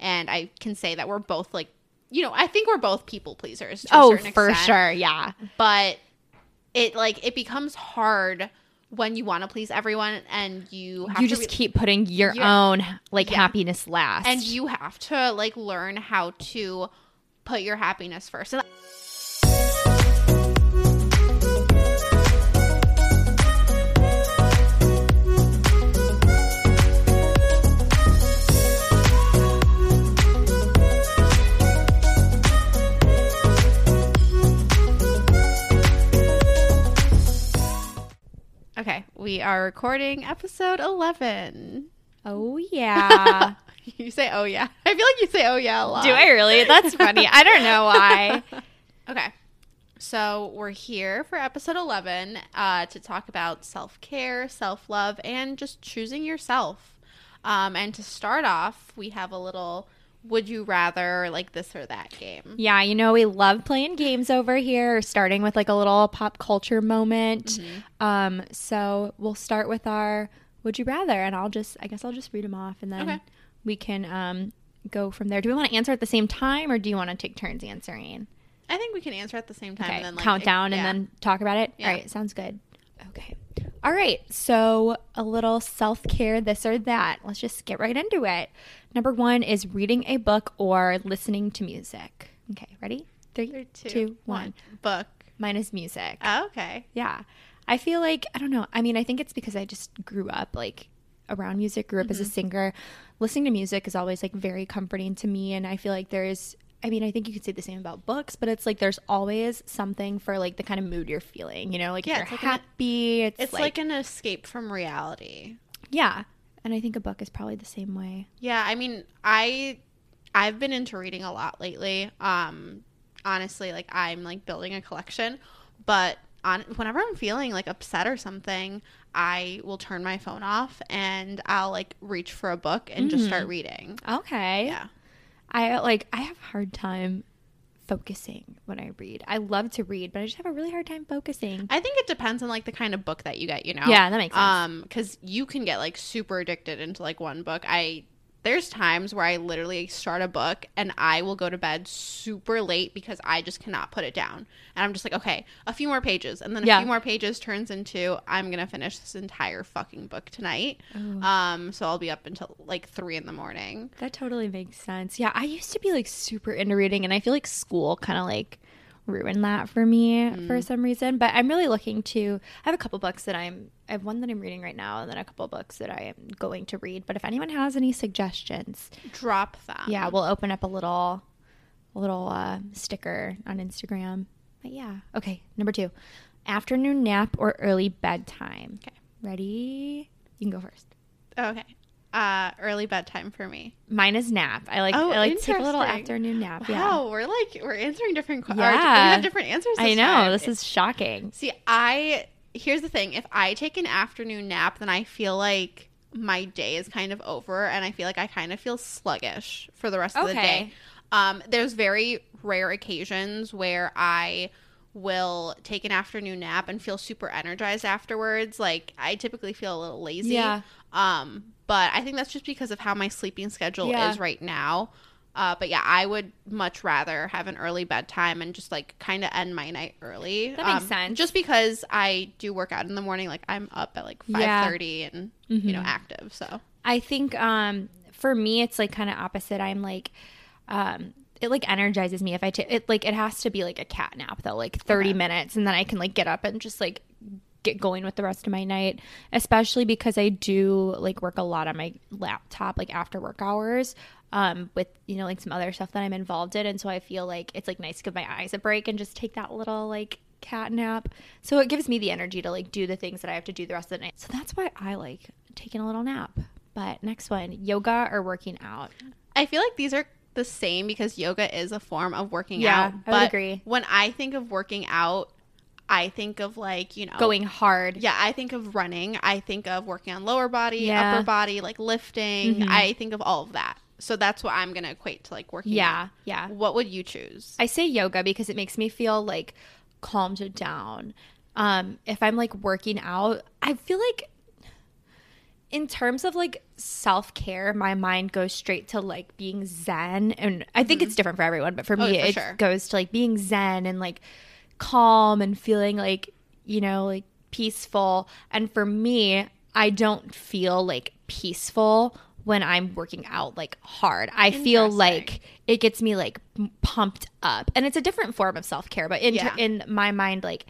and I can say that we're both like, you know, I think we're both people pleasers. To Oh, a certain for extent, sure. Yeah. But it like it becomes hard when you want to please everyone and you have You just re- keep putting your Your- own like Yeah. happiness last. and you have to like learn how to put your happiness first. And we are recording episode 11. oh yeah. You say, oh yeah. I feel like you say, oh yeah, a lot. Do I really? That's funny. I don't know why. Okay. So we're here for episode 11 uh, to talk about self care, self love, and just choosing yourself. Um, and to start off, we have a little would you rather like this or that game. Yeah, you know, we love playing games over here, starting with like a little pop culture moment. Mm-hmm. Um, so we'll start with our would you rather, and I'll just, I guess I'll just read them off and then Okay. we can um, go from there. Do we want to answer at the same time or do you want to take turns answering? I think we can answer at the same time Okay, and then like count down yeah. and then talk about it. Yeah. All right, sounds good. Okay. All right, so a little self care, this or that. Let's just get right into it. Number one is reading a book or listening to music. Okay, ready? Three, Three, two, one. Book. Mine is music. Oh, okay. Yeah. I feel like, I don't know. I mean, I think it's because I just grew up like around music, grew up as a Mm-hmm. singer. Listening to music is always like very comforting to me. And I feel like there is, I mean, I think you could say the same about books, but it's like there's always something for like the kind of mood you're feeling, you know? Like Yeah, if it's you're like an- happy, it's, It's like, like, an escape from reality. yeah. And I think a book is probably the same way. Yeah, I mean, I I've been into reading a lot lately. Um honestly, like I'm like building a collection, but on whenever I'm feeling like upset or something, I will turn my phone off and I'll like reach for a book and just start reading. Okay. Yeah. I like, I have a hard time focusing when I read. I love to read, but I just have a really hard time focusing. I think it depends on like the kind of book that you get, you know. Yeah, that makes sense. Um cuz you can get like super addicted into like one book. I there's times where I literally start a book and I will go to bed super late because I just cannot put it down. And I'm just like, okay, a few more pages. And then a Yeah. few more pages turns into I'm going to finish this entire fucking book tonight. Um so I'll be up until like 3 in the morning. That totally makes sense. Yeah, I used to be like super into reading, and I feel like school kind of like ruined that for me for some reason. But I'm really looking to. I have a couple books that I'm. I have one that I'm reading right now, and then a couple books that I am going to read. But if anyone has any suggestions, Drop them. yeah, we'll open up a little, a little uh, sticker on Instagram. But yeah, okay. Number two, afternoon nap or early bedtime. Okay. ready? You can go first. Okay. Uh early bedtime for me. Mine is nap. I like. Oh, I like take a little afternoon nap. Wow, Yeah. we're like we're answering different questions. Yeah. We have different answers. I this know. time. This is shocking. See, I here's the thing. If I take an afternoon nap, then I feel like my day is kind of over and I feel like I kind of feel sluggish for the rest of the day. Um there's very rare occasions where I will take an afternoon nap and feel super energized afterwards. Like I typically feel a little lazy. Yeah. Um but I think that's just because of how my sleeping schedule Yeah. is right now. Uh, but yeah, I would much rather have an early bedtime and just like kind of end my night early. That makes Um, sense. Just because I do work out in the morning, like I'm up at like five Yeah. thirty and you know Mhm. active. So I think um, for me, it's like kind of opposite. I'm like, um, it like energizes me if I take it. Like it has to be like a cat nap though, like 30 Okay. minutes, and then I can like get up and just like get going with the rest of my night. Especially because I do like work a lot on my laptop, like after work hours. Um, with you know like some other stuff that I'm involved in, and so I feel like it's like nice to give my eyes a break and just take that little like cat nap. So it gives me the energy to like do the things that I have to do the rest of the night. So that's why I like taking a little nap. But next one, yoga or working out. I feel like these are the same because yoga is a form of working Yeah, out. I But agree. when I think of working out, I think of like you know Going hard. Yeah, I think of running. I think of working on lower body, Yeah. upper body, like lifting. Mhm. I think of all of that. So that's what I'm gonna equate to like working. Out. Yeah. Yeah. What would you choose? I say yoga because it makes me feel like calmed down. Um, if I'm like working out, I feel like in terms of like self care, my mind goes straight to like being zen. And I think it's different for everyone, but for Mm-hmm. Oh, me, for it sure. goes to like being zen and like calm and feeling like, you know, like peaceful. And for me, I don't feel like peaceful when I'm working out like hard. I feel like it gets me like pumped up. And it's a different form of self care, but in, Yeah. in my mind, like,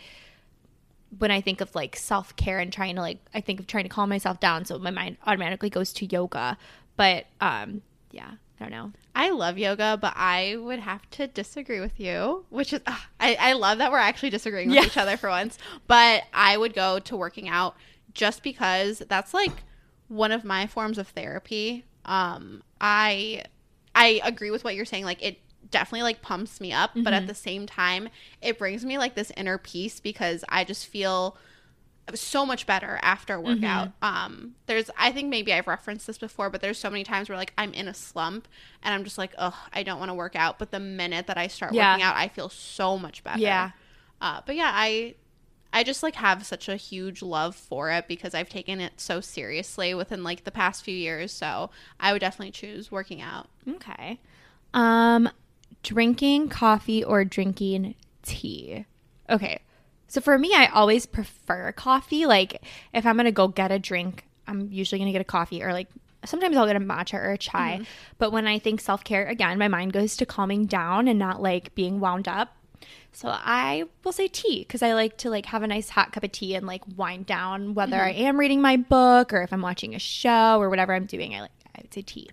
when I think of like self care and trying to like I think of trying to calm myself down, so my mind automatically goes to yoga. But um, yeah, I don't know. I love yoga, but I would have to disagree with you, which is ah, I, I love that we're actually disagreeing with Yeah. each other for once. But I would go to working out just because that's like one of my forms of therapy. Um, I I agree with what you're saying. Like it definitely like pumps me up, but at the same time, it brings me like this inner peace because I just feel so much better after a workout. Um, there's, I think maybe I've referenced this before, but there's so many times where like I'm in a slump and I'm just like, oh, I don't want to work out. But the minute that I start Yeah. working out, I feel so much better. Yeah. Uh, but yeah, I, I just like have such a huge love for it because I've taken it so seriously within like the past few years. So I would definitely choose working out. Okay. Um, drinking coffee or drinking tea. Okay. So for me, I always prefer coffee. Like if I'm gonna go get a drink, I'm usually gonna get a coffee or like sometimes I'll get a matcha or a chai. Mm-hmm. But when I think self care, again, my mind goes to calming down and not like being wound up. So I will say tea because I like to like have a nice hot cup of tea and like wind down whether I mm-hmm. am reading my book or if I'm watching a show or whatever I'm doing. I like I would say tea.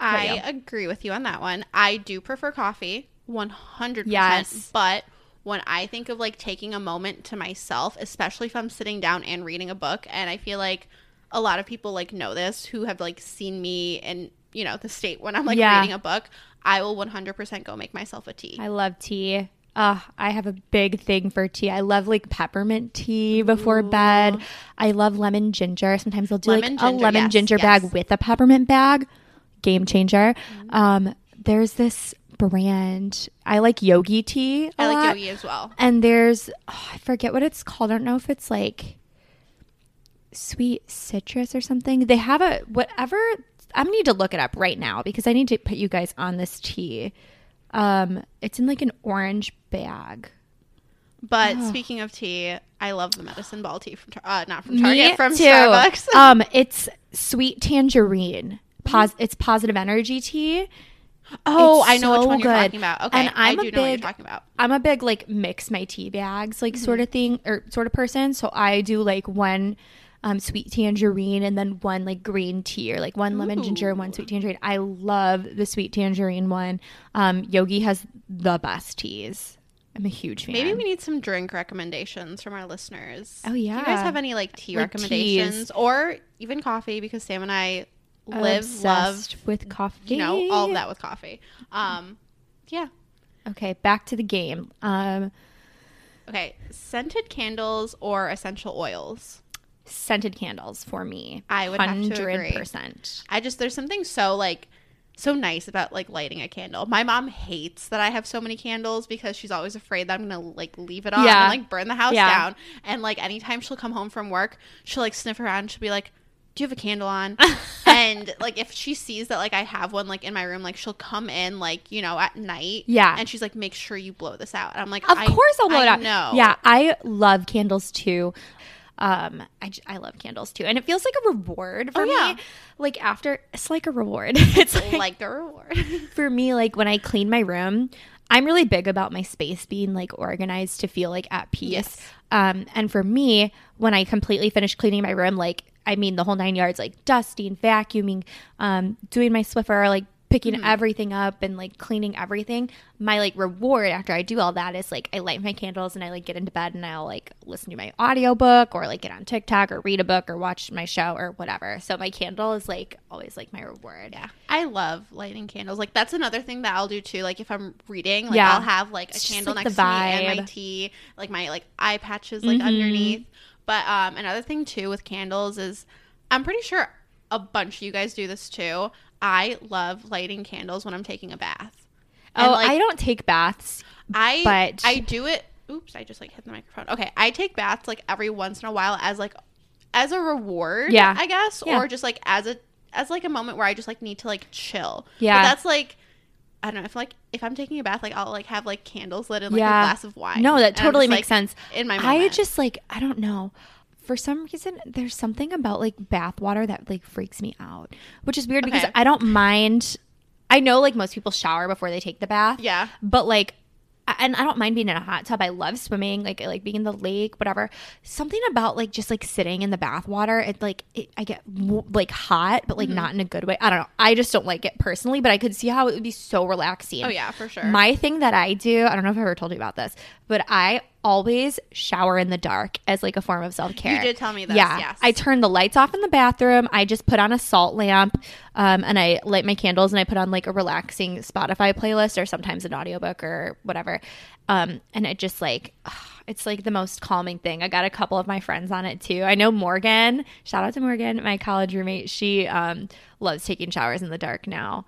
I agree with you on that one. I do prefer coffee, 100%. Yes. But when I think of like taking a moment to myself, especially if I'm sitting down and reading a book, and I feel like a lot of people like know this who have like seen me in, you know, the state when I'm like Yeah. reading a book, I will 100% go make myself a tea. I love tea. Uh, I have a big thing for tea. I love like peppermint tea before bed. I love lemon ginger. Sometimes I'll do Lemon like a lemon yes, ginger yes. Bag with a peppermint bag. Game changer. Um, there's this brand. I like Yogi tea. I I like yogi as well. And there's oh, I forget what it's called. I don't know if it's like sweet citrus or something. They have a whatever. I need to look it up right now because I need to put you guys on this tea. Um, it's in like an orange bag. But Oh. speaking of tea, I love the medicine ball tea from uh, not from Target, Me from too. Starbucks. um, it's sweet tangerine. Pos- it's positive energy tea. oh, it's I know so which one you're talking about. Okay, And I'm I a do know what you're talking about. I'm a big like mix my tea bags like sort of thing or sort of person. So I do like one um, sweet tangerine and then one like green tea or like one lemon ginger and one sweet tangerine. I love the sweet tangerine one. Um, Yogi has the best teas. I'm a huge fan. Maybe we need some drink recommendations from our listeners. Oh, yeah, Do you guys have any like tea Like recommendations teas. or even coffee? Because Sam and I Live, love, obsessed with coffee. you know, all that with coffee. Um, yeah. Okay, back to the game. Um, Okay. Scented candles or essential oils? scented candles for me. I would have to agree. percent. I just there's something so like so nice about like lighting a candle. My mom hates that I have so many candles because she's always afraid that I'm gonna like leave it on Yeah. and like burn the house Yeah. down. And like anytime she'll come home from work, she'll like sniff around she'll be like, Do you have a candle on? and like if she sees that like I have one like in my room, like she'll come in like, you know, at night. Yeah. And she's like, Make sure you blow this out. And I'm like, Of course I'll blow I it out. No. Yeah, I love candles too. Um, I, I love candles too, and it feels like a reward for Oh, yeah. me. Like after, it's like a reward. it's like, like a reward. for me, like when I clean my room, I'm really big about my space being like organized to feel like at peace. Yes. Um, and for me, when I completely finish cleaning my room, like I mean the whole nine yards, like dusting, vacuuming, um, doing my Swiffer, like picking Mm-hmm. everything up and like cleaning everything. My like reward after I do all that is like I light my candles and I like get into bed and I'll like listen to my audiobook or like get on TikTok or read a book or watch my show or whatever. So my candle is like always like my reward. Yeah. I love lighting candles. Like that's another thing that I'll do too. Like if I'm reading, like Yeah. I'll have like a It's just, candle like, next to me and my tea, like my like eye patches like Mhm. underneath. But um another thing too with candles is I'm pretty sure a bunch of you guys do this too. I love lighting candles when I'm taking a bath. And, Oh, like, I don't take baths. I but- I do it. Oops, I just like hit the microphone. Okay, I take baths like every once in a while as like as a reward, Yeah. I guess, Yeah. or just like as a as like a moment where I just like need to like chill. Yeah. but that's like I don't know if like if I'm taking a bath, like I'll like have like candles lit and like Yeah. a glass of wine. No, that totally just, makes like, sense. in my. Mind. I just like I don't know. For some reason, there's something about like bath water that like freaks me out, which is weird because I don't mind. I know like most people shower before they take the bath. yeah. But like, and I don't mind being in a hot tub. I love swimming, like like being in the lake, whatever. Something about like just like sitting in the bath water. It like it, I get like hot, but like Mm-hmm. not in a good way. I don't know. I just don't like it personally, but I could see how it would be so relaxing. Oh yeah, for sure. My thing that I do, I don't know if I ever told you about this, but I always shower in the dark as like a form of self care. You did tell me this, Yeah, yes. I turn the lights off in the bathroom. I just put on a salt lamp, um, and I light my candles, and I put on like a relaxing Spotify playlist or sometimes an audiobook or whatever. Um, and it just like it's like the most calming thing. I got a couple of my friends on it too. I know Morgan. Shout out to Morgan, my college roommate. She um, loves taking showers in the dark now.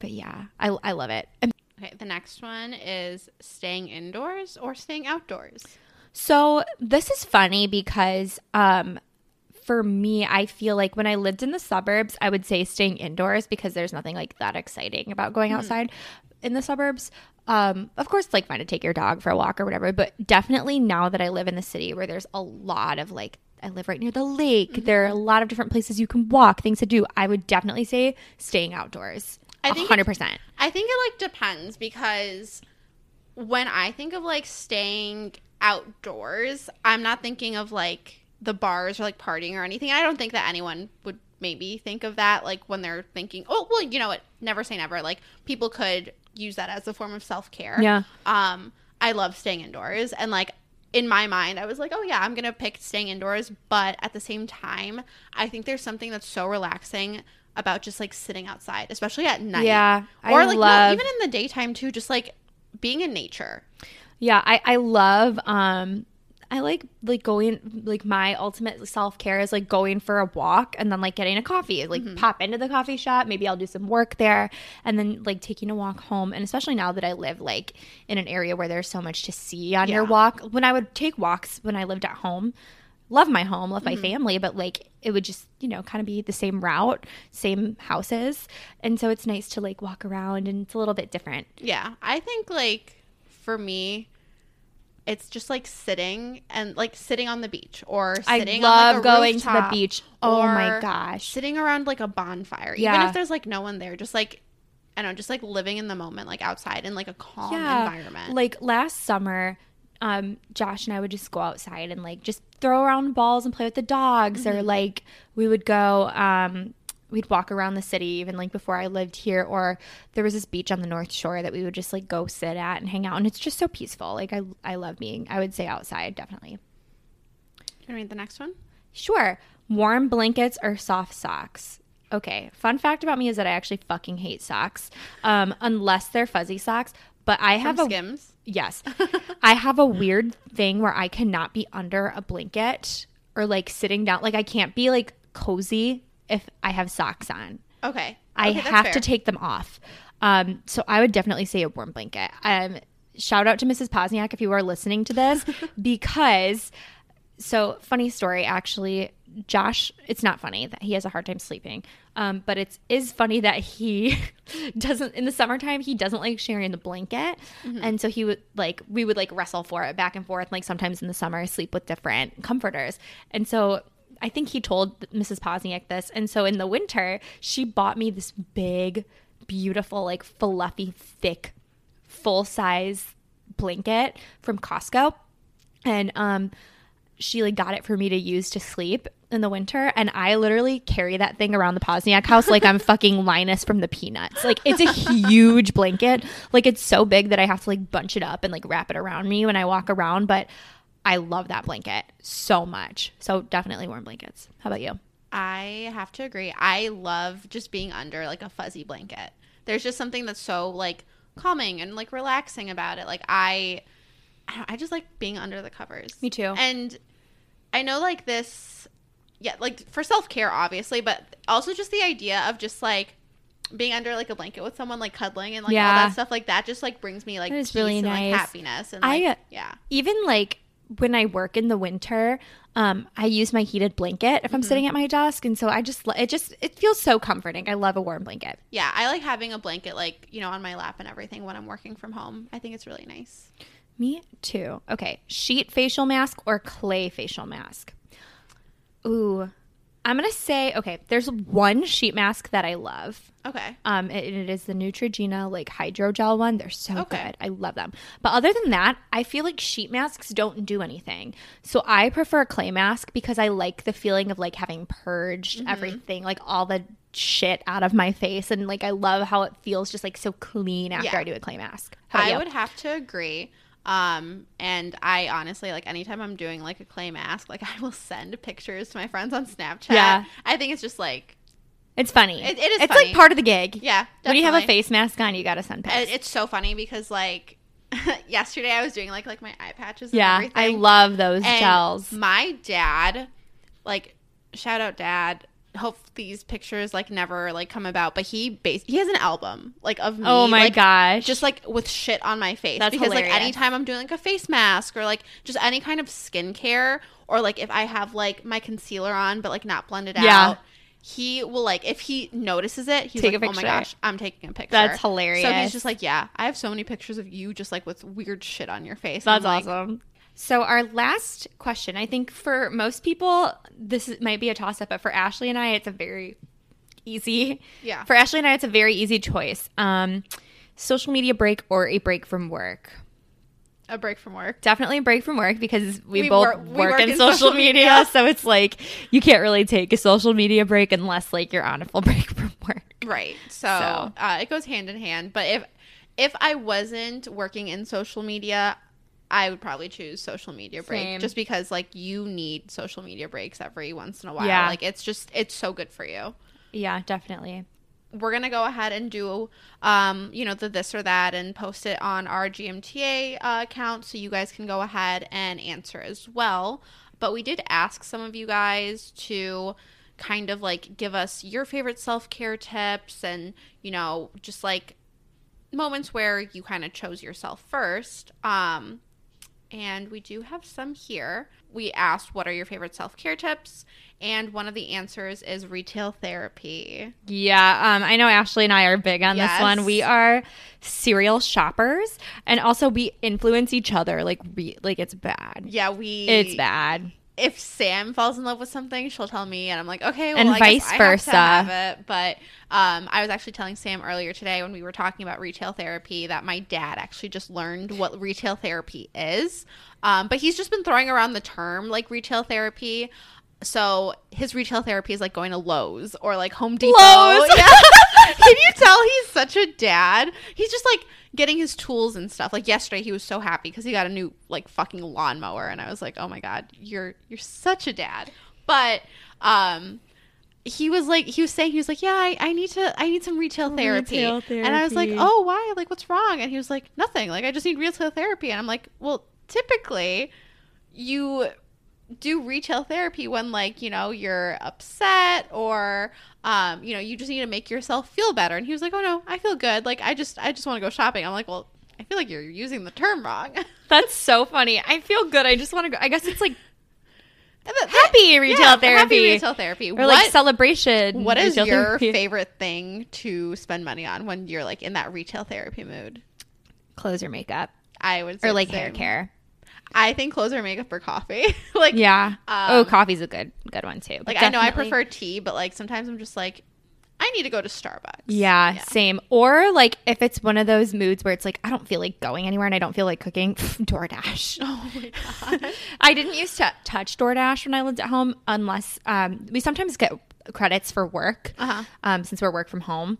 But yeah, I, I love it. And okay, the next one is staying indoors or staying outdoors. So this is funny because um for me, I feel like when I lived in the suburbs, I would say staying indoors because there's nothing like that exciting about going outside in the suburbs. Um, of course, it's like fine to take your dog for a walk or whatever, but definitely now that I live in the city where there's a lot of like, I live right near the lake, there are a lot of different places you can walk, things to do. I would definitely say staying outdoors. I think think 100%. I think it like depends because when I think of like staying outdoors, I'm not thinking of like the bars or like partying or anything. I don't think that anyone would maybe think of that like when they're thinking, oh, well, you know what? Never say never. Like people could use that as a form of self care. Yeah. Um, I love staying indoors and like in my mind, I was like, oh yeah, I'm gonna pick staying indoors. But at the same time, I think there's something that's so relaxing about just like sitting outside, especially at night. Yeah, I or like love- no, even in the daytime too. Just like being in nature. Yeah, I, I love um I like like going like my ultimate self care is like going for a walk and then like getting a coffee. Like Mm-hmm. pop into the coffee shop, maybe I'll do some work there and then like taking a walk home. And especially now that I live like in an area where there's so much to see on your walk. When I would take walks when I lived at home, love my home, love Mm-hmm. my family, but like it would just, you know, kind of be the same route, same houses. And so it's nice to like walk around and it's a little bit different. Yeah, I think like for me, it's just like sitting and like sitting on the beach or I love on, like, a going to the beach. Oh my gosh. sitting around like a bonfire, even if there's like no one there, just like I don't know, just like living in the moment, like outside in like a calm yeah. environment. Like last summer, um, Josh and I would just go outside and like just throw around balls and play with the dogs, Mm-hmm. or like we would go. Um, we'd walk around the city even like before I lived here, or there was this beach on the North Shore that we would just like go sit at and hang out, and it's just so peaceful. Like I, I love being. I would say outside definitely. Can I read the next one? Sure. Warm blankets or soft socks. Okay. Fun fact about me is that I actually fucking hate socks, um, unless they're fuzzy socks. But I have From a Skims. Yes. I have a weird thing where I cannot be under a blanket or like sitting down. Like I can't be like cozy if I have socks on. Okay. I Okay, have fair. to take them off. Um, so I would definitely say a warm blanket. Um, shout out to Mrs. Posniak if you are listening to this because so funny story actually. Josh it's not funny that he has a hard time sleeping um, but it's funny that he doesn't in the summertime he doesn't like sharing the blanket. And so he would like we would like wrestle for it back and forth. Like sometimes in the summer sleep with different comforters. And so i think he told mrs posniak this. And so in the winter she bought me this big beautiful like fluffy thick full size blanket from costco. And um she like got it for me to use to sleep in the winter and I literally carry that thing around the Posniak house like I'm fucking Linus from the Peanuts. Like it's a huge blanket. Like it's so big that I have to like bunch it up and like wrap it around me when I walk around, but I love that blanket so much. So definitely warm blankets. How about you? I have to agree. I love just being under like a fuzzy blanket. There's just something that's so like calming and like relaxing about it. Like I, I, I just like being under the covers. Me too. And I know like this, yeah, like for self care obviously, but also just the idea of just like being under like a blanket with someone like cuddling and like all that stuff like that just like brings me like peace really and nice. like happiness and I, like uh, yeah. Even like when I work in the winter, um, I use my heated blanket if I'm sitting at my desk, and so I just it just it feels so comforting. I love a warm blanket. Yeah, I like having a blanket like, you know, on my lap and everything when I'm working from home. I think it's really nice. Me too. Okay, sheet facial mask or clay facial mask. Ooh, I'm gonna say okay. There's one sheet mask that I love. Okay. Um, it, it is the Neutrogena like hydrogel one. They're so Okay. good. I love them. But other than that, I feel like sheet masks don't do anything. So I prefer a clay mask because I like the feeling of like having purged Mm-hmm. everything, like all the shit out of my face, and like I love how it feels just like so clean after Yeah. I do a clay mask. I you? would have to agree. Um, and I honestly like anytime I'm doing like a clay mask, like I will send pictures to my friends on Snapchat. Yeah. I think it's just like It's funny. It- it is It's funny. like part of the gig. yeah. When you have a face mask on, you gotta send pics. It- it's so funny because like yesterday I was doing like like my eye patches. And yeah. I love those And gels. My dad, like, shout out dad. Hope these pictures like never like come about, but he base he has an album like of me. Oh my like, gosh! Just like with shit on my face That's because hilarious. like anytime I'm doing like a face mask or like just any kind of skincare or like if I have like my concealer on but like not blended Yeah. out, he will like if he notices it, he's Take like, "Oh my gosh, I'm taking a picture." That's hilarious So he's just like, "Yeah, I have so many pictures of you just like with weird shit on your face." That's I'm like, awesome. So our last question, I think for most people, this might be a toss up, but for Ashley and I, it's a very easy. Yeah. For Ashley and I, it's a very easy choice. Um, social media break or a break from work. A break from work. Definitely a break from work because we, We both wor- work, we work in, in social, social media, media. so it's like you can't really take a social media break unless like you're on a full break from work. Right. So, So. Uh, it goes hand in hand. But if if I wasn't working in social media, I would probably choose social media break Same. just because like you need social media breaks every once in a while. Yeah. Like it's just it's so good for you. Yeah, definitely. We're gonna go ahead and do, um, you know, the this or that and post it on our GMTA uh, account so you guys can go ahead and answer as well. But we did ask some of you guys to kind of like give us your favorite self care tips and you know just like moments where you kind of chose yourself first. Um, and we do have some here. We asked, What are your favorite self care tips? And one of the answers is retail therapy. Yeah, um, I know Ashley and I are big on Yes. this one. We are serial shoppers, and also we influence each other. Like, we like it's bad. Yeah, we. It's bad. If Sam falls in love with something, she'll tell me, and I'm like, okay, well, And I vice have versa. to have it. But um, I was actually telling Sam earlier today when we were talking about retail therapy that my dad actually just learned what retail therapy is. Um, but he's just been throwing around the term like retail therapy. So his retail therapy is like going to Lowe's or like Home Depot. Lowe's. Yeah. Can you tell he's such a dad? He's just like getting his tools and stuff. Like yesterday, he was so happy because he got a new like fucking lawnmower, and I was like, oh my god, you're you're such a dad. But um, he was like, he was saying, he was like, yeah, I, I need to, I need some retail therapy. Retail and I was like, oh, why? Like, what's wrong? And he was like, nothing. Like, I just need retail therapy. And I'm like, well, typically, you do retail therapy when like you know you're upset or um you know you just need to make yourself feel better and he was like oh no i feel good like i just i just want to go shopping i'm like well i feel like you're using the term wrong That's so funny. I feel good. I just want to go. I guess it's like happy retail yeah, therapy happy retail therapy or what, like celebration. what is your therapy. favorite thing to spend money on when you're like in that retail therapy mood clothes or makeup i would say or like hair care? I think clothes or makeup or coffee like Yeah. Um, oh, coffee's a good good one too. like i know i prefer tea but like sometimes i'm just like i need to go to starbucks Yeah, same. Or like if it's one of those moods where it's like I don't feel like going anywhere and I don't feel like cooking, DoorDash. oh my god I didn't used to touch DoorDash when I lived at home unless um, we sometimes get credits for work Uh-huh. um, since we're work from home.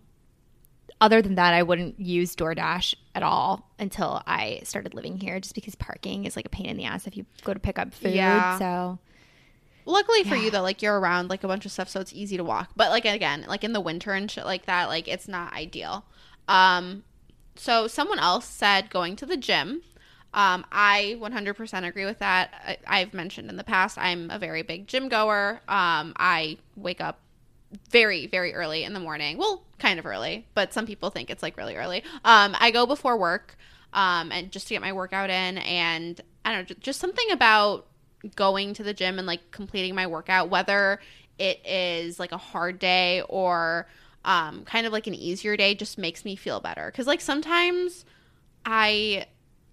Other than that, I wouldn't use DoorDash at all until I started living here, just because parking is like a pain in the ass if you go to pick up food. Yeah. So Luckily for Yeah. you though, like you're around like a bunch of stuff, so it's easy to walk. But like again, like in the winter and shit like that, like it's not ideal. Um, so someone else said going to the gym. Um, I 100% agree with that. I, I've mentioned in the past I'm a very big gym goer. Um, I wake up very very early in the morning. Well, kind of early, but some people think it's like really early. Um, I go before work. Um, and just to get my workout in and I don't know, just something about going to the gym and like completing my workout, whether it is like a hard day or um, kind of like an easier day, just makes me feel better. Because like sometimes I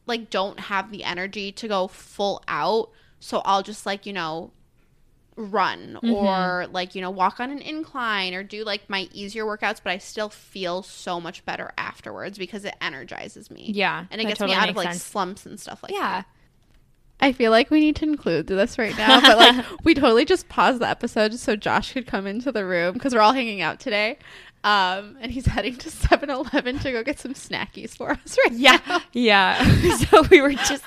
like don't have the energy to go full out, so I'll just like you know run mm-hmm. or like you know walk on an incline or do like my easier workouts but i still feel so much better afterwards because it energizes me Yeah, and it gets totally me out of like sense. slumps and stuff like that yeah. I feel like we need to include this right now, but like we totally just paused the episode so Josh could come into the room because we're all hanging out today. Um, and he's heading to 7 Eleven to go get some snackies for us right Yeah, now. yeah. so we were just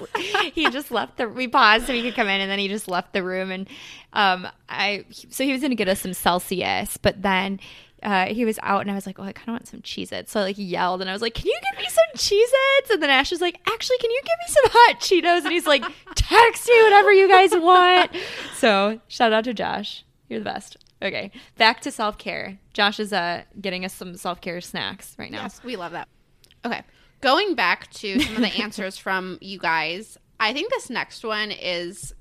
he just left the we paused so he could come in and then he just left the room and um I so he was gonna get us some Celsius, but then uh, he was out and I was like, oh, I kind of want some Cheez-Its. So I like yelled and I was like, can you give me some Cheez-Its? And then Ash was like, actually, can you give me some hot Cheetos? And he's like, text me whatever you guys want. So shout out to Josh. You're the best. Okay, back to self-care. Josh is uh, getting us some self-care snacks right now. Yes, we love that. Okay. Going back to some of the answers from you guys, I think this next one is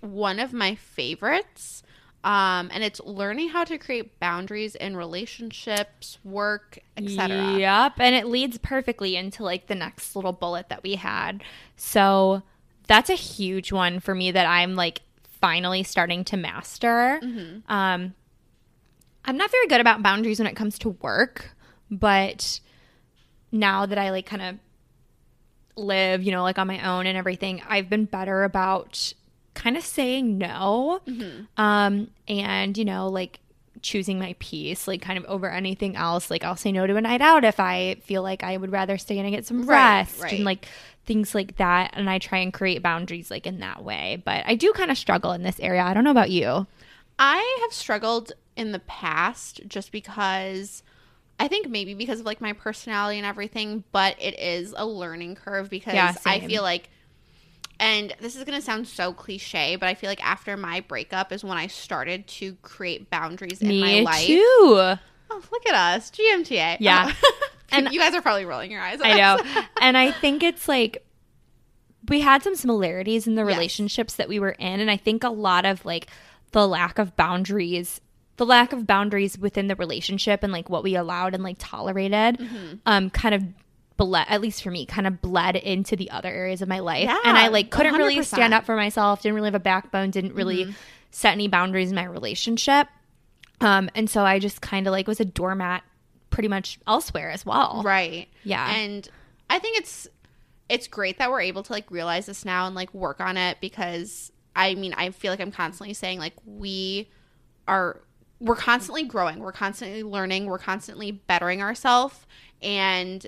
one of my favorites. Um, and it's learning how to create boundaries in relationships, work, etc. Yep, and it leads perfectly into like the next little bullet that we had. So that's a huge one for me that I'm like finally starting to master. Um, I'm not very good about boundaries when it comes to work, but now that I like kind of live, you know, like on my own and everything, I've been better about kind of saying no. Um, and, you know, like choosing my peace, like kind of over anything else. Like I'll say no to a night out if I feel like I would rather stay in and get some Right, rest right. and like things like that. And I try and create boundaries like in that way. But I do kind of struggle in this area. I don't know about you. I have struggled in the past just because I think maybe because of like my personality and everything, but it is a learning curve because Yeah, I feel like and this is going to sound so cliche, but I feel like after my breakup is when I started to create boundaries in my life. too. Oh, look at us, GMTA. Yeah. Oh. and you guys are probably rolling your eyes. at I know. and I think it's like we had some similarities in the Yes. relationships that we were in. And I think a lot of like the lack of boundaries, the lack of boundaries within the relationship and like what we allowed and like tolerated, Mm-hmm. um, kind of bled, at least for me, kind of bled into the other areas of my life. Yeah, and I like couldn't really 100%. stand up for myself, didn't really have a backbone, didn't really Mm-hmm. set any boundaries in my relationship. Um, and so I just kind of like was a doormat pretty much elsewhere as well. Right. Yeah. And I think it's it's great that we're able to like realize this now and like work on it because I mean, I feel like I'm constantly saying like we are we're constantly growing, we're constantly learning, we're constantly bettering ourselves and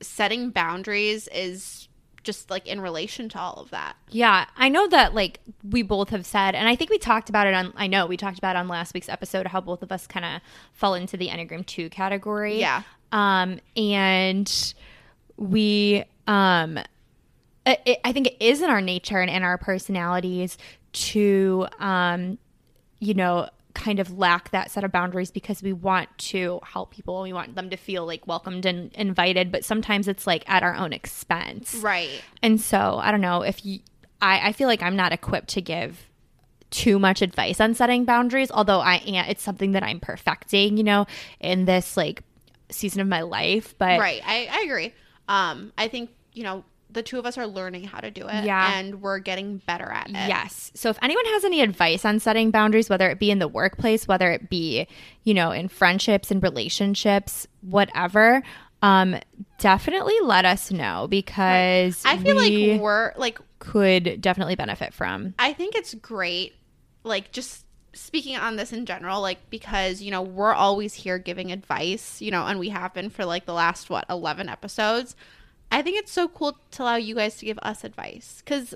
setting boundaries is just like in relation to all of that. Yeah, I know that like we both have said, and I think we talked about it on. I know we talked about it on last week's episode how both of us kind of fell into the Enneagram Two category. Yeah. Um, and we um, it- I think it is in our nature and in our personalities to um, you know, kind of lack that set of boundaries because we want to help people and we want them to feel like welcomed and invited, but sometimes it's like at our own expense. Right. And so I don't know if you, I, I feel like I'm not equipped to give too much advice on setting boundaries, although I am, it's something that I'm perfecting, you know, in this like season of my life. But Right. I, I agree. Um, I think, you know, the two of us are learning how to do it. Yeah. And we're getting better at it. Yes. So if anyone has any advice on setting boundaries, whether it be in the workplace, whether it be, you know, in friendships and relationships, whatever, um, definitely let us know because I feel we like we're like could definitely benefit from. I think it's great, like just speaking on this in general, like because you know we're always here giving advice, you know, and we have been for like the last what eleven episodes. I think it's so cool to allow you guys to give us advice because,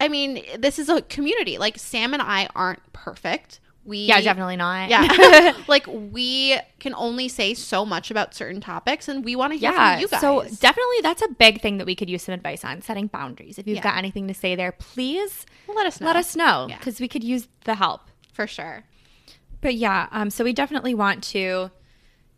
I mean, this is a community. Like Sam and I aren't perfect. We Yeah, definitely not. Yeah, like we can only say so much about certain topics, and we want to hear yeah. from you guys. So definitely that's a big thing that we could use some advice on setting boundaries. If you've Yeah. got anything to say there, please let us know. let us know Yeah. because we could use the help. for sure. But yeah, um, so we definitely want to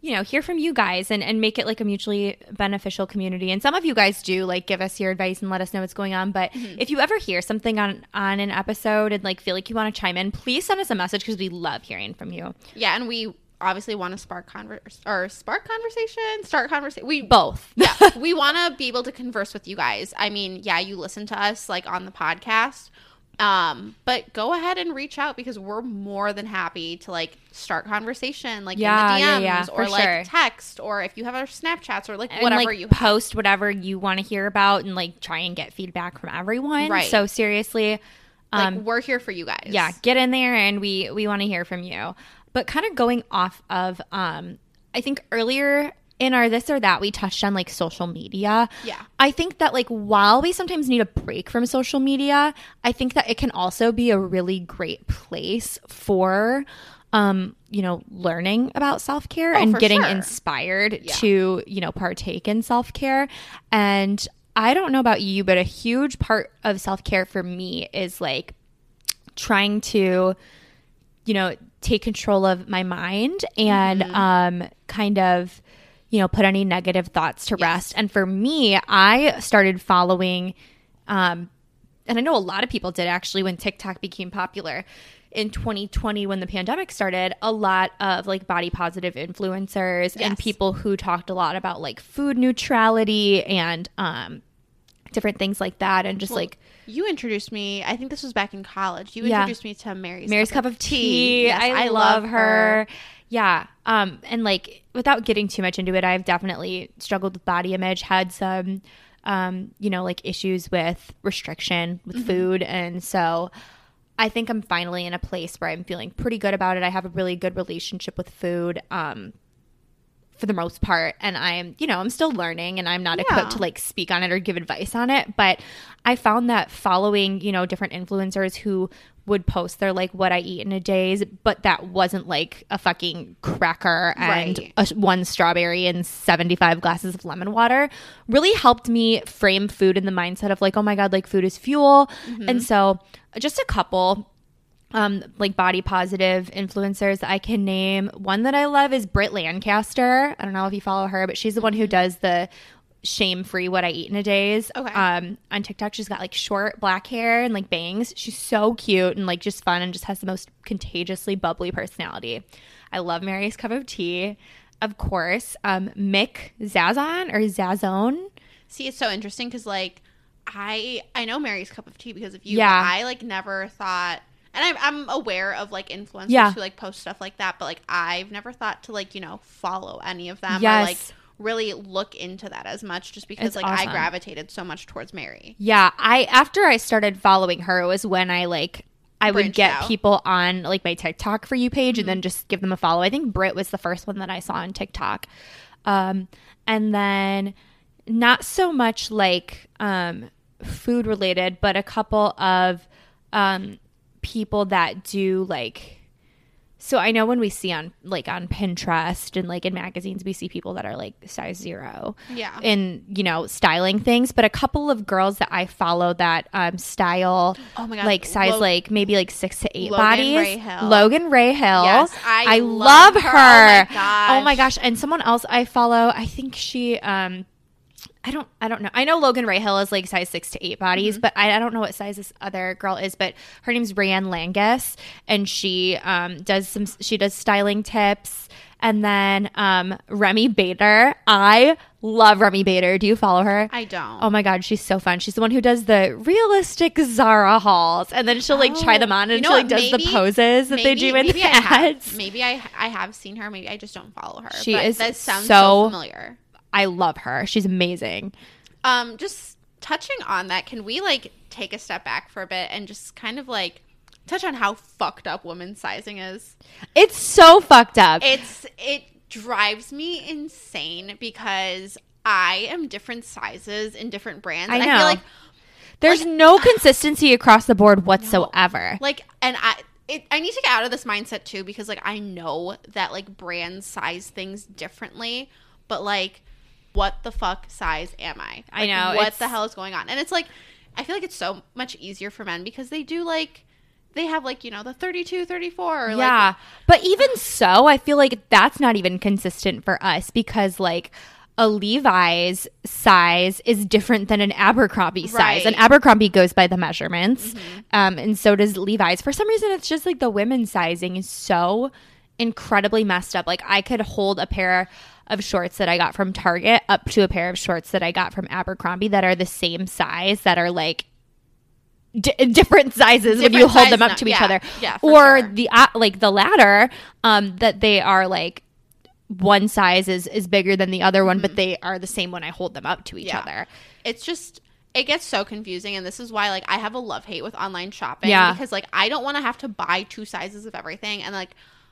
you know, hear from you guys and, and make it like a mutually beneficial community. And some of you guys do like give us your advice and let us know what's going on. But Mm-hmm. if you ever hear something on on an episode and like feel like you want to chime in, please send us a message because we love hearing from you. Yeah, and we obviously want to spark converse or spark conversation, start conversation. We Both. yeah, we want to be able to converse with you guys. I mean, yeah, you listen to us like on the podcast. Um, but go ahead and reach out because we're more than happy to like start conversation like Yeah, in the yeah, DMs yeah, or like sure. text or if you have our Snapchats or like and, whatever like, you have. post whatever you want to hear about and like try and get feedback from everyone. Right. So seriously, Like um, we're here for you guys. yeah, get in there and we we want to hear from you. But kind of going off of um I think earlier in our this or that we touched on like social media. Yeah. I think that like while we sometimes need a break from social media, I think that it can also be a really great place for um you know learning about self-care Oh, and getting sure. inspired Yeah. to you know partake in self-care and I don't know about you but a huge part of self-care for me is like trying to you know take control of my mind and Mm-hmm. um kind of you know put any negative thoughts to rest and for me i started following um and i know a lot of people did actually when tiktok became popular in 2020 when the pandemic started a lot of like body positive influencers and people who talked a lot about like food neutrality and um different things like that and just like You introduced me. I think this was back in college. You Yeah. introduced me to Mary's Mary's cup of tea. Yes, I, love her. Yeah. Um, and like without getting too much into it, I've definitely struggled with body image, had some um, you know, like issues with restriction with food. And so I think I'm finally in a place where I'm feeling pretty good about it. I have a really good relationship with food. Um for the most part and i'm you know i'm still learning and i'm not Yeah. equipped to like speak on it or give advice on it but i found that following you know different influencers who would post their like what i eat in a days but that wasn't like a fucking cracker and Right. a, one strawberry and 75 glasses of lemon water really helped me frame food in the mindset of like oh my god like food is fuel and so just a couple um like body positive influencers that I can name. One that I love is Britt Lancaster. I don't know if you follow her, but she's the one who does the shame free what I eat in a days. Okay. Um on TikTok she's got like short black hair and like bangs. She's so cute and like just fun and just has the most contagiously bubbly personality. I love Mary's cup of tea. Of course, um Mik Zazon or Zazone. See, it's so interesting because like I I know Mary's cup of tea because of you. Yeah. I like never thought, and I'm I'm aware of like influencers Yeah. who like post stuff like that, but like I've never thought to like you know follow any of them or Yes. like really look into that as much just because It's like awesome. I gravitated so much towards Mary. Yeah, I after I started following her it was when I like I would get out. people on like my TikTok for you page and then just give them a follow. I think Brit was the first one that I saw on TikTok. Um and then not so much like um food related, but a couple of um people that do like so I know when we see on like on Pinterest and like in magazines we see people that are like size 0 Yeah. in you know styling things but a couple of girls that i follow that um style Oh my God, like size Lo- like maybe like six to eight Logan bodies Ray Hill. logan ray hill Yes, I love, love her, her. Oh my oh my gosh. gosh and someone else i follow i think she um I don't I don't know. I know Logan Ray Hill is like size six to eight bodies, Mm-hmm. but I, I don't know what size this other girl is, but her name's Raeann Langas and she um does some she does styling tips. And then um Remi Bader. I love Remi Bader. Do you follow her? I don't. Oh my god, she's so fun. She's the one who does the realistic Zara hauls, and then she'll like try them on, You and know she like does Maybe- the poses that they do in the I have, ads. maybe I I have seen her. Maybe I just don't follow her. She but is That sounds so- so familiar. I love her. She's amazing. Um, just touching on that, can we like take a step back for a bit and just kind of like touch on how fucked up women's sizing is? It's so fucked up. It's it drives me insane because I am different sizes in different brands. I and I know. feel like There's no consistency across the board whatsoever. like and I it, I need to get out of this mindset too because like I know that like brands size things differently, but like what the fuck size am I? I know, what the hell is going on. And it's like I feel like it's so much easier for men because they do like they have like, you know, the 32, 34 or yeah. like but even so, I feel like that's not even consistent for us because like a Levi's size is different than an Abercrombie size. Right. And Abercrombie goes by the measurements. Um, and so does Levi's. For some reason, it's just like the women's sizing is so incredibly messed up. Like I could hold a pair of shorts that I got from Target up to a pair of shorts that I got from Abercrombie that are the same size that are like di different sizes when you hold them up to each yeah. other. Yeah, or sure. the uh, like the latter um that they are like one size is is bigger than the other one but they are the same when I hold them up to each Mm-hmm. Yeah. other. it's just it gets so confusing and this is why like i have a love hate with online shopping Yeah. because like i don't want to have to buy two sizes of everything and like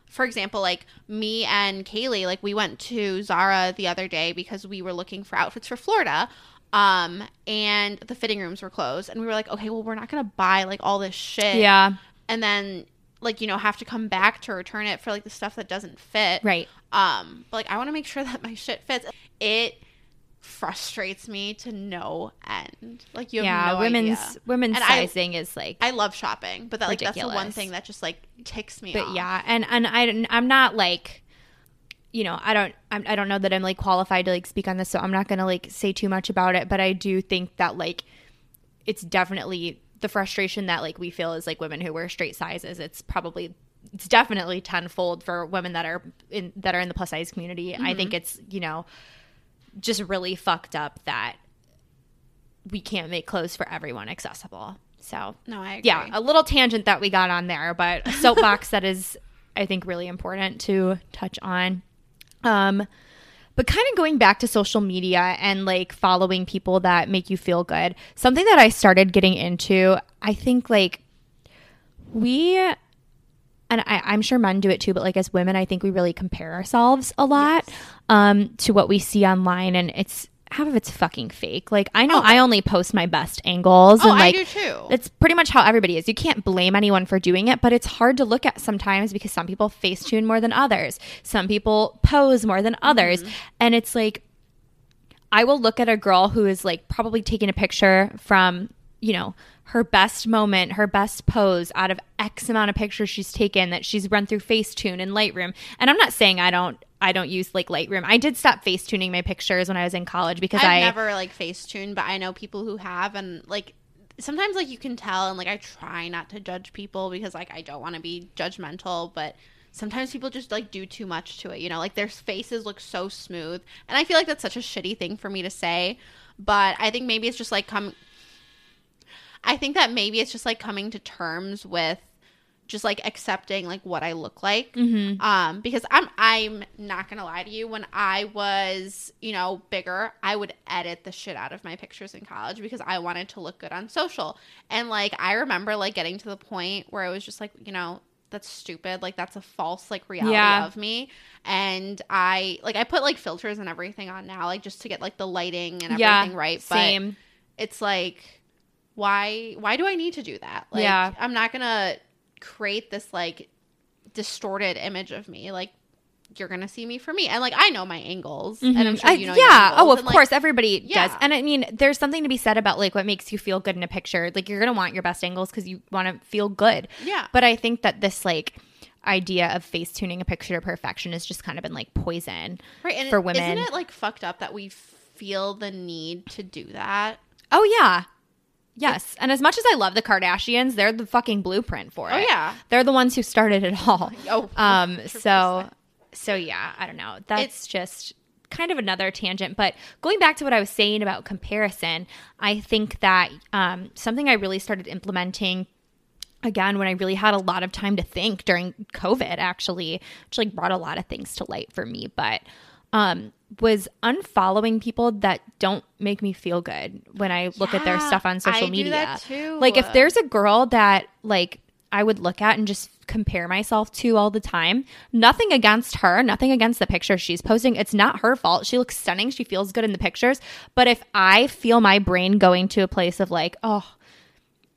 for example like me and kaylee like we went to zara the other day because we were looking for outfits for florida um and the fitting rooms were closed and we were like okay well we're not gonna buy like all this shit Yeah. and then like you know have to come back to return it for like the stuff that doesn't fit Right. um, but like I want to make sure that my shit fits. It frustrates me to no end. Like you have yeah, no women's idea. women's And I- sizing is like I love shopping, but that like that's the one thing that just like ticks me but off. yeah and and i i'm not like you know i don't I'm, i don't know that i'm like qualified to like speak on this so i'm not gonna like say too much about it but i do think that like it's definitely the frustration that like we feel is like women who wear straight sizes it's probably it's definitely tenfold for women that are in that are in the plus size community i think mm-hmm. it's you know just really fucked up that we can't make clothes for everyone accessible so No, I agree. yeah, a little tangent that we got on there, but a soapbox that is, I think, really important to touch on. Um, but kind of going back to social media and like following people that make you feel good, something that I started getting into, I think like we, and I, I'm sure men do it too, but like as women, I think we really compare ourselves a lot um, to what we see online, and it's half of it's fucking fake. Like I know I only post my best angles, Oh, and I like do too. that's pretty much how everybody is. You can't blame anyone for doing it, but it's hard to look at sometimes because some people face tune more than others. Some people pose more than others. And it's like, I will look at a girl who is like probably taking a picture from, you know, her best moment, her best pose out of X amount of pictures she's taken that she's run through Facetune and Lightroom. And I'm not saying I don't I don't use like Lightroom. I did stop Facetuning my pictures when I was in college because I've I never like Facetune, but I know people who have, and like sometimes like you can tell, and like I try not to judge people because like I don't want to be judgmental, but sometimes people just like do too much to it. You know, like their faces look so smooth, and I feel like that's such a shitty thing for me to say, but I think maybe it's just like come. I think that maybe it's just like coming to terms with just like accepting like what I look like. Mm-hmm. Um, because I'm I'm not gonna lie to you. When I was you know bigger, I would edit the shit out of my pictures in college because I wanted to look good on social. And like I remember like getting to the point where I was just like you know that's stupid. Like that's a false like reality Yeah. of me. And I like I put like filters and everything on now, like just to get like the lighting and yeah, everything right. But Same. it's like why why do I need to do that? Like Yeah. I'm not gonna create this like distorted image of me. Like you're gonna see me for me. And like I know my angles. And mm-hmm. I'm sure you know your yeah. angles. Oh, of And, like, course, everybody does. Yeah. And I mean, there's something to be said about like what makes you feel good in a picture. Like you're gonna want your best angles because you want to feel good. Yeah. But I think that this like idea of face tuning a picture to perfection has just kind of been like poison. right. And for women. Isn't it like fucked up that we feel the need to do that? Oh yeah. Yes. And as much as I love the Kardashians, they're the fucking blueprint for it. Oh yeah. They're the ones who started it all. Oh Um 100%. so so yeah, I don't know. That's It's- just kind of another tangent, but going back to what I was saying about comparison, I think that um, something I really started implementing again when I really had a lot of time to think during COVID actually, which like brought a lot of things to light for me, but um was unfollowing people that don't make me feel good when I look at their stuff on social I do media. that too. Like if there's a girl that like I would look at and just compare myself to all the time. Nothing against her, nothing against the pictures she's posting. It's not her fault. She looks stunning. She feels good in the pictures. But if I feel my brain going to a place of like, oh,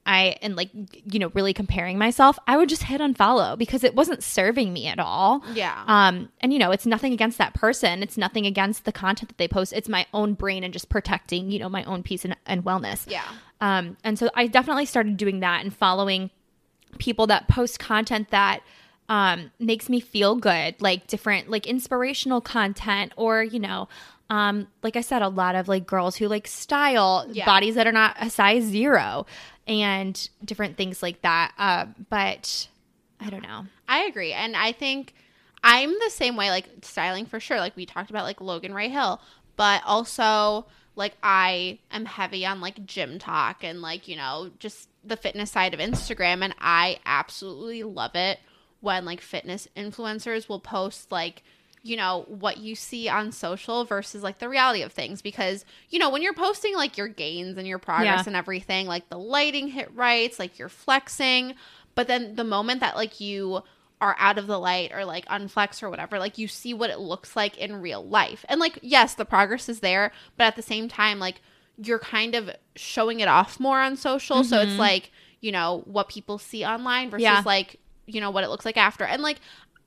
I and like you know really comparing myself, I would just hit unfollow because it wasn't serving me at all. Yeah. Um and you know, it's nothing against that person. It's nothing against the content that they post. It's my own brain and just protecting, you know, my own peace and, and wellness. yeah. Um, and so I definitely started doing that and following people that post content that um, makes me feel good, like different, like inspirational content, or, you know, um, like I said, a lot of like girls who like style Yeah. bodies that are not a size zero and different things like that. Uh, but I don't know. I agree. And I think I'm the same way, like styling for sure. Like we talked about like Logan Ray Hill, but also like I am heavy on like gym talk and like, you know, just the fitness side of Instagram. And I absolutely love it when like fitness influencers will post like, you know, what you see on social versus like the reality of things. Because, you know, when you're posting like your gains and your progress Yeah. and everything, like the lighting hit right, like you're flexing. But then the moment that like you are out of the light or like unflex or whatever, like you see what it looks like in real life. And like, yes, the progress is there, but at the same time, like you're kind of showing it off more on social. So it's mm-hmm. like, you know, what people see online versus Yeah. like, you know, what it looks like after. And like,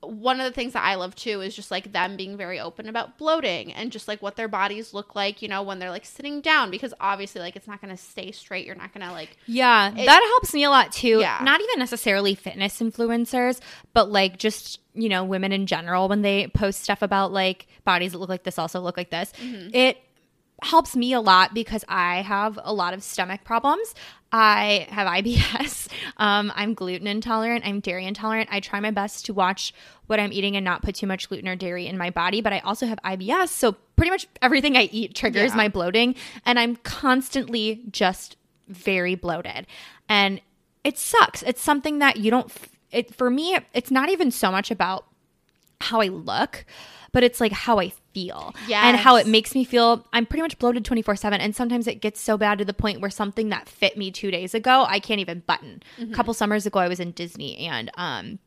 one of the things that I love too is just like them being very open about bloating and just like what their bodies look like, you know, when they're like sitting down because obviously like it's not going to stay straight. You're not going to like Yeah, It- that helps me a lot too. Yeah. Not even necessarily fitness influencers, but like just, you know, women in general when they post stuff about like bodies that look like this also look like this. Mm-hmm. It helps me a lot because I have a lot of stomach problems. I have IBS. Um, I'm gluten intolerant. I'm dairy intolerant. I try my best to watch what I'm eating and not put too much gluten or dairy in my body, but I also have IBS. So pretty much everything I eat triggers Yeah. my bloating, and I'm constantly just very bloated. And it sucks. It's something that you don't, f- it, for me, it's not even so much about how I look, but it's like how I feel and how it makes me feel. I'm pretty much bloated 24 7. And sometimes it gets so bad to the point where something that fit me two days ago, I can't even button. A couple summers ago, I was in Disney and um,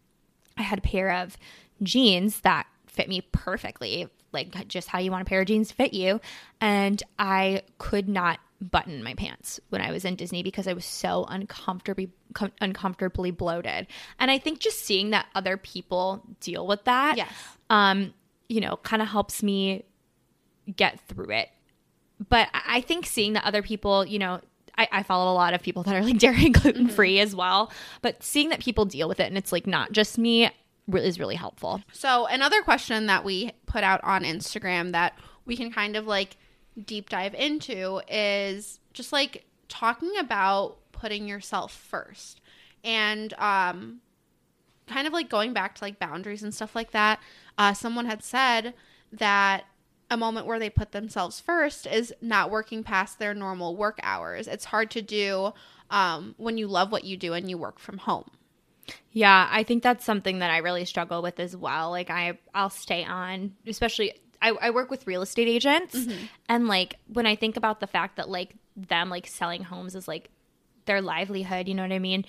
I had a pair of jeans that fit me perfectly, like just how you want a pair of jeans to fit you. And I could not button my pants when I was in Disney because I was so uncomfortably com- uncomfortably bloated. And I think just seeing that other people deal with that, Yes. um, you know, kind of helps me get through it. But I think seeing that other people, you know, I, I follow a lot of people that are like dairy and gluten free as well. But seeing that people deal with it and it's like not just me is really helpful. So another question that we put out on Instagram that we can kind of like deep dive into is just like talking about putting yourself first and um kind of like going back to like boundaries and stuff like that. Uh someone had said that a moment where they put themselves first is not working past their normal work hours. It's hard to do um, when you love what you do and you work from home. Yeah, I think that's something that I really struggle with as well. Like I I'll stay on, especially I, I work with real estate agents and like when I think about the fact that like them like selling homes is like their livelihood, you know what I mean?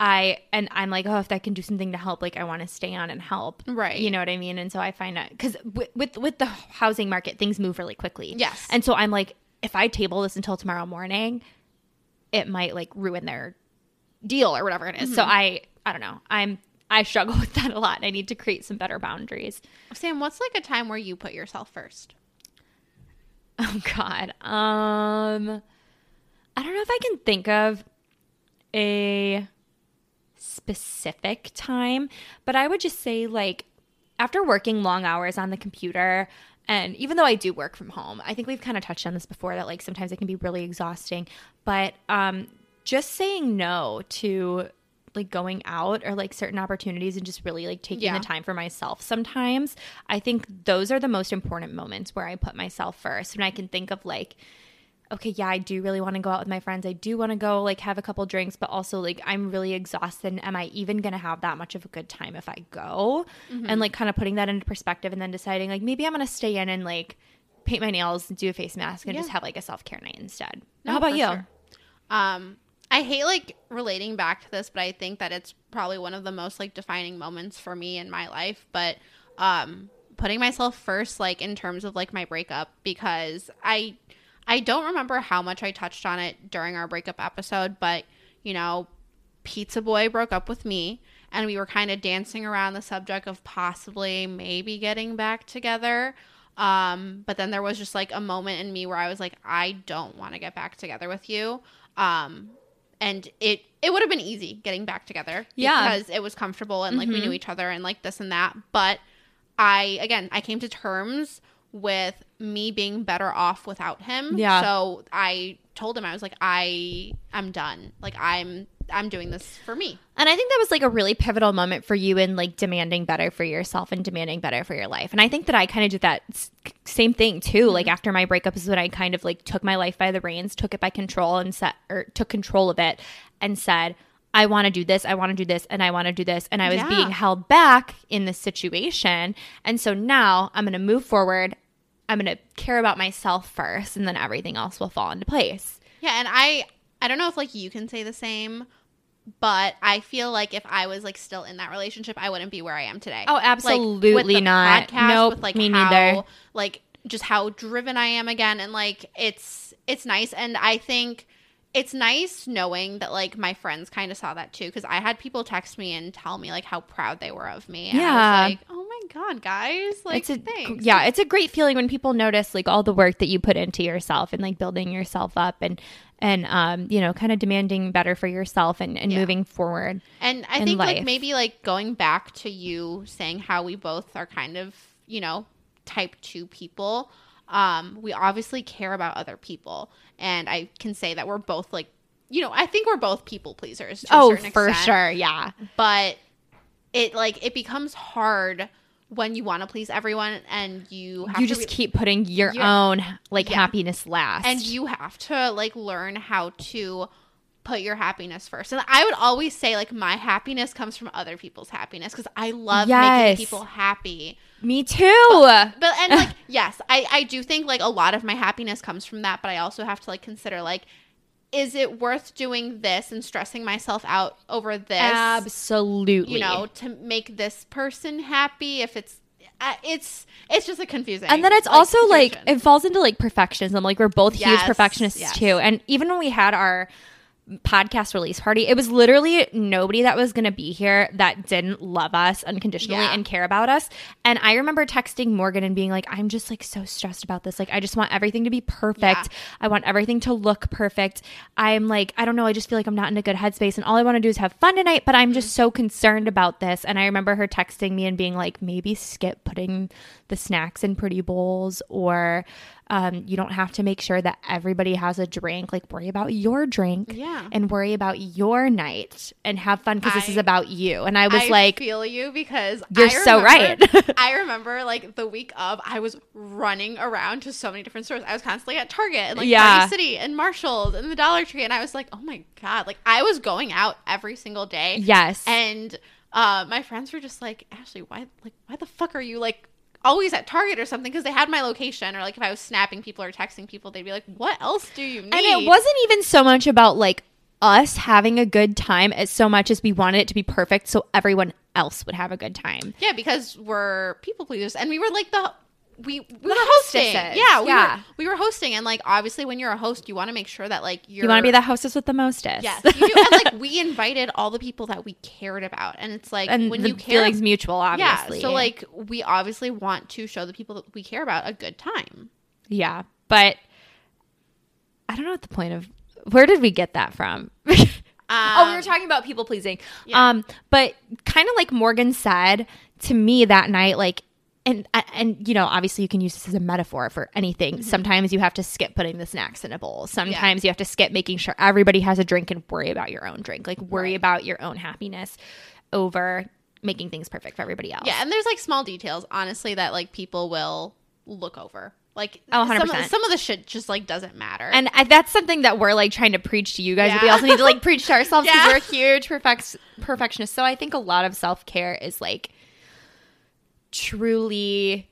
I and I'm like, oh, if I can do something to help, like I want to stay on and help, Right. You know what I mean? And so I find that because with, with with the housing market, things move really quickly. Yes. and so I'm like, if I table this until tomorrow morning, it might like ruin their deal or whatever it is. So I I don't know. I'm I struggle with that a lot. I need to create some better boundaries. Sam, what's like a time where you put yourself first? Oh god. Um I don't know if I can think of a specific time, but I would just say like after working long hours on the computer and even though I do work from home, I think we've kind of touched on this before that like sometimes it can be really exhausting, but um just saying no to like going out or like certain opportunities and just really like taking Yeah. the time for myself sometimes i think those are the most important moments where i put myself first and i can think of like okay yeah i do really want to go out with my friends i do want to go like have a couple drinks but also like i'm really exhausted and am i even gonna have that much of a good time if i go Mm-hmm. and like kind of putting that into perspective and then deciding like maybe i'm gonna stay in and like paint my nails and do a face mask and Yeah. just have like a self-care night instead No, how about you sure. Um, I hate like relating back to this, but I think that it's probably one of the most like defining moments for me in my life. But um, putting myself first, like in terms of like my breakup, because I I don't remember how much I touched on it during our breakup episode, but you know, Pizza Boy broke up with me. And we were kind of dancing around the subject of possibly maybe getting back together. Um, but then there was just like a moment in me where I was like, I don't want to get back together with you. Um, and it it would have been easy getting back together Yeah. because it was comfortable and like we Mhm. knew each other and like this and that but i again i came to terms with me being better off without him Yeah. so i told him i was like i i'm done like i'm i'm doing this for me And I think that was like a really pivotal moment for you in like demanding better for yourself and demanding better for your life. And I think that I kind of did that same thing too. Mm-hmm. Like after my breakup is when I kind of like took my life by the reins, took it by control and set or took control of it and said, I want to do this, I want to do this, and I want to do this. And I was Yeah. being held back in this situation. And so now I'm going to move forward. I'm going to care about myself first, and then everything else will fall into place. Yeah, and I I don't know if like you can say the same, but I feel like if I was like still in that relationship, I wouldn't be where I am today. Oh, Like, absolutely with the not. Podcast, Nope, with like me how, neither. Like just how driven I am again, and like it's it's nice, and I think it's nice knowing that like my friends kind of saw that too because I had people text me and tell me like how proud they were of me. And Yeah. I was like, oh my god, guys, like it's a thanks. yeah it's a great feeling when people notice like all the work that you put into yourself and like building yourself up and and um you know kind of demanding better for yourself and, and Yeah. moving forward And I in think like maybe like going back to you saying how we both are kind of, you know, type 2 people. Um we obviously care about other people and I can say that we're both like you know, I think we're both people pleasers oh for extent, sure yeah But it like it becomes hard when you want to please everyone and you have you just keep putting your Yeah. own like Yeah. happiness last and you have to like learn how to put your happiness first. And i would always say like my happiness comes from other people's happiness because i love Yes. making people happy. Me too. but and like yes i i do think like a lot of my happiness comes from that but i also have to like consider like is it worth doing this and stressing myself out over this absolutely you know to make this person happy if it's uh, it's it's just a confusing. And then it's like, also like it falls into like perfectionism. Like we're both huge perfectionists yes. too. And even when we had our podcast release party it was literally nobody that was going to be here that didn't love us unconditionally Yeah. and care about us. And i remember texting morgan and being like i'm just like so stressed about this. Like i just want everything to be perfect. Yeah. i want everything to look perfect. I'm like i don't know. I just feel like i'm not in a good headspace and all i want to do is have fun tonight but i'm just mm-hmm. so concerned about this. And i remember her texting me and being like maybe skip putting the snacks in pretty bowls or um, you don't have to make sure that everybody has a drink like worry about your drink Yeah. and worry about your night and have fun because this is about you and i was I like feel you because You're I so right. I remember like the week of, I was running around to so many different stores. I was constantly at Target and like Yeah. Party City and Marshalls and the Dollar Tree, and I was like, oh my god, like I was going out every single day. yes And uh, my friends were just like, Ashley, why like why the fuck are you like always at Target or something? Because they had my location, or like if I was snapping people or texting people, they'd be like, what else do you need? And it wasn't even so much about like us having a good time as so much as we wanted it to be perfect so everyone else would have a good time. Yeah, because we're people pleasers, and we were like the we we were hosting. hostesses, Yeah, we yeah. were we were hosting, and like obviously when you're a host, you want to make sure that like you're You want to be the hostess with the mostest. yes, you do. and like we invited all the people that we cared about, and it's like and when the you care. feelings mutual, obviously. Yeah, so like we obviously want to show the people that we care about a good time. yeah, but I don't know what the point of. Where did we get that from? oh, we were Um, talking about people pleasing. yeah. Um, but kind of like Morgan said to me that night, like, and and you know, obviously you can use this as a metaphor for anything. Mm-hmm. Sometimes you have to skip putting the snacks in a bowl. Sometimes you have to skip making sure everybody has a drink and worry about your own drink. Like worry Right. about your own happiness over making things perfect for everybody else. Yeah, and there's like small details, honestly, that like people will look over. Like Oh, some, of, 100%. some of the shit just like doesn't matter. And I, that's something that we're like trying to preach to you guys. But we also need to like preach to ourselves because Yeah. we're huge perfect perfectionists. So I think a lot of self care is like truly,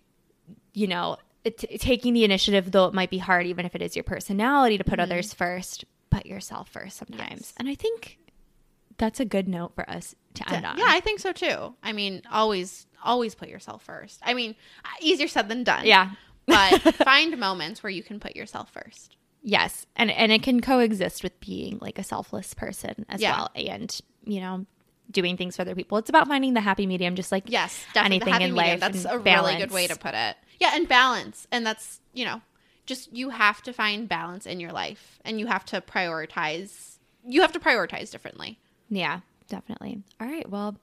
you know, t- taking the initiative, though it might be hard, even if it is your personality, to put others first, put yourself first sometimes. Mm-hmm. Yes. And I think that's a good note for us to end on. Yeah, I think so too. I mean, always, always put yourself first. I mean, easier said than done. Yeah. but find moments where you can put yourself first. Yes, and and it can coexist with being like a selfless person as Yeah. well, and you know, doing things for other people. It's about finding the happy medium, just like Yes, definitely. Anything in medium. life That's and a really good way to put it. Yeah, and balance, and that's you know, just you have to find balance in your life, and you have to prioritize you have to prioritize differently. Yeah, definitely. All right. Well,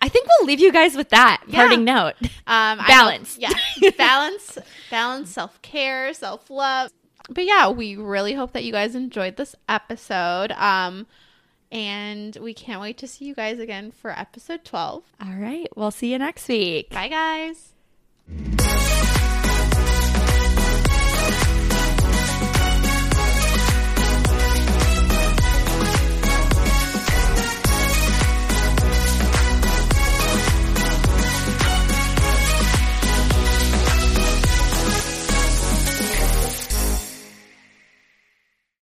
I think we'll leave you guys with that Yeah. parting note. Um, Balance. yeah, balance, balance, self care, self love. But yeah, we really hope that you guys enjoyed this episode. Um, and we can't wait to see you guys again for episode twelve. All right. We'll see you next week. Bye, guys.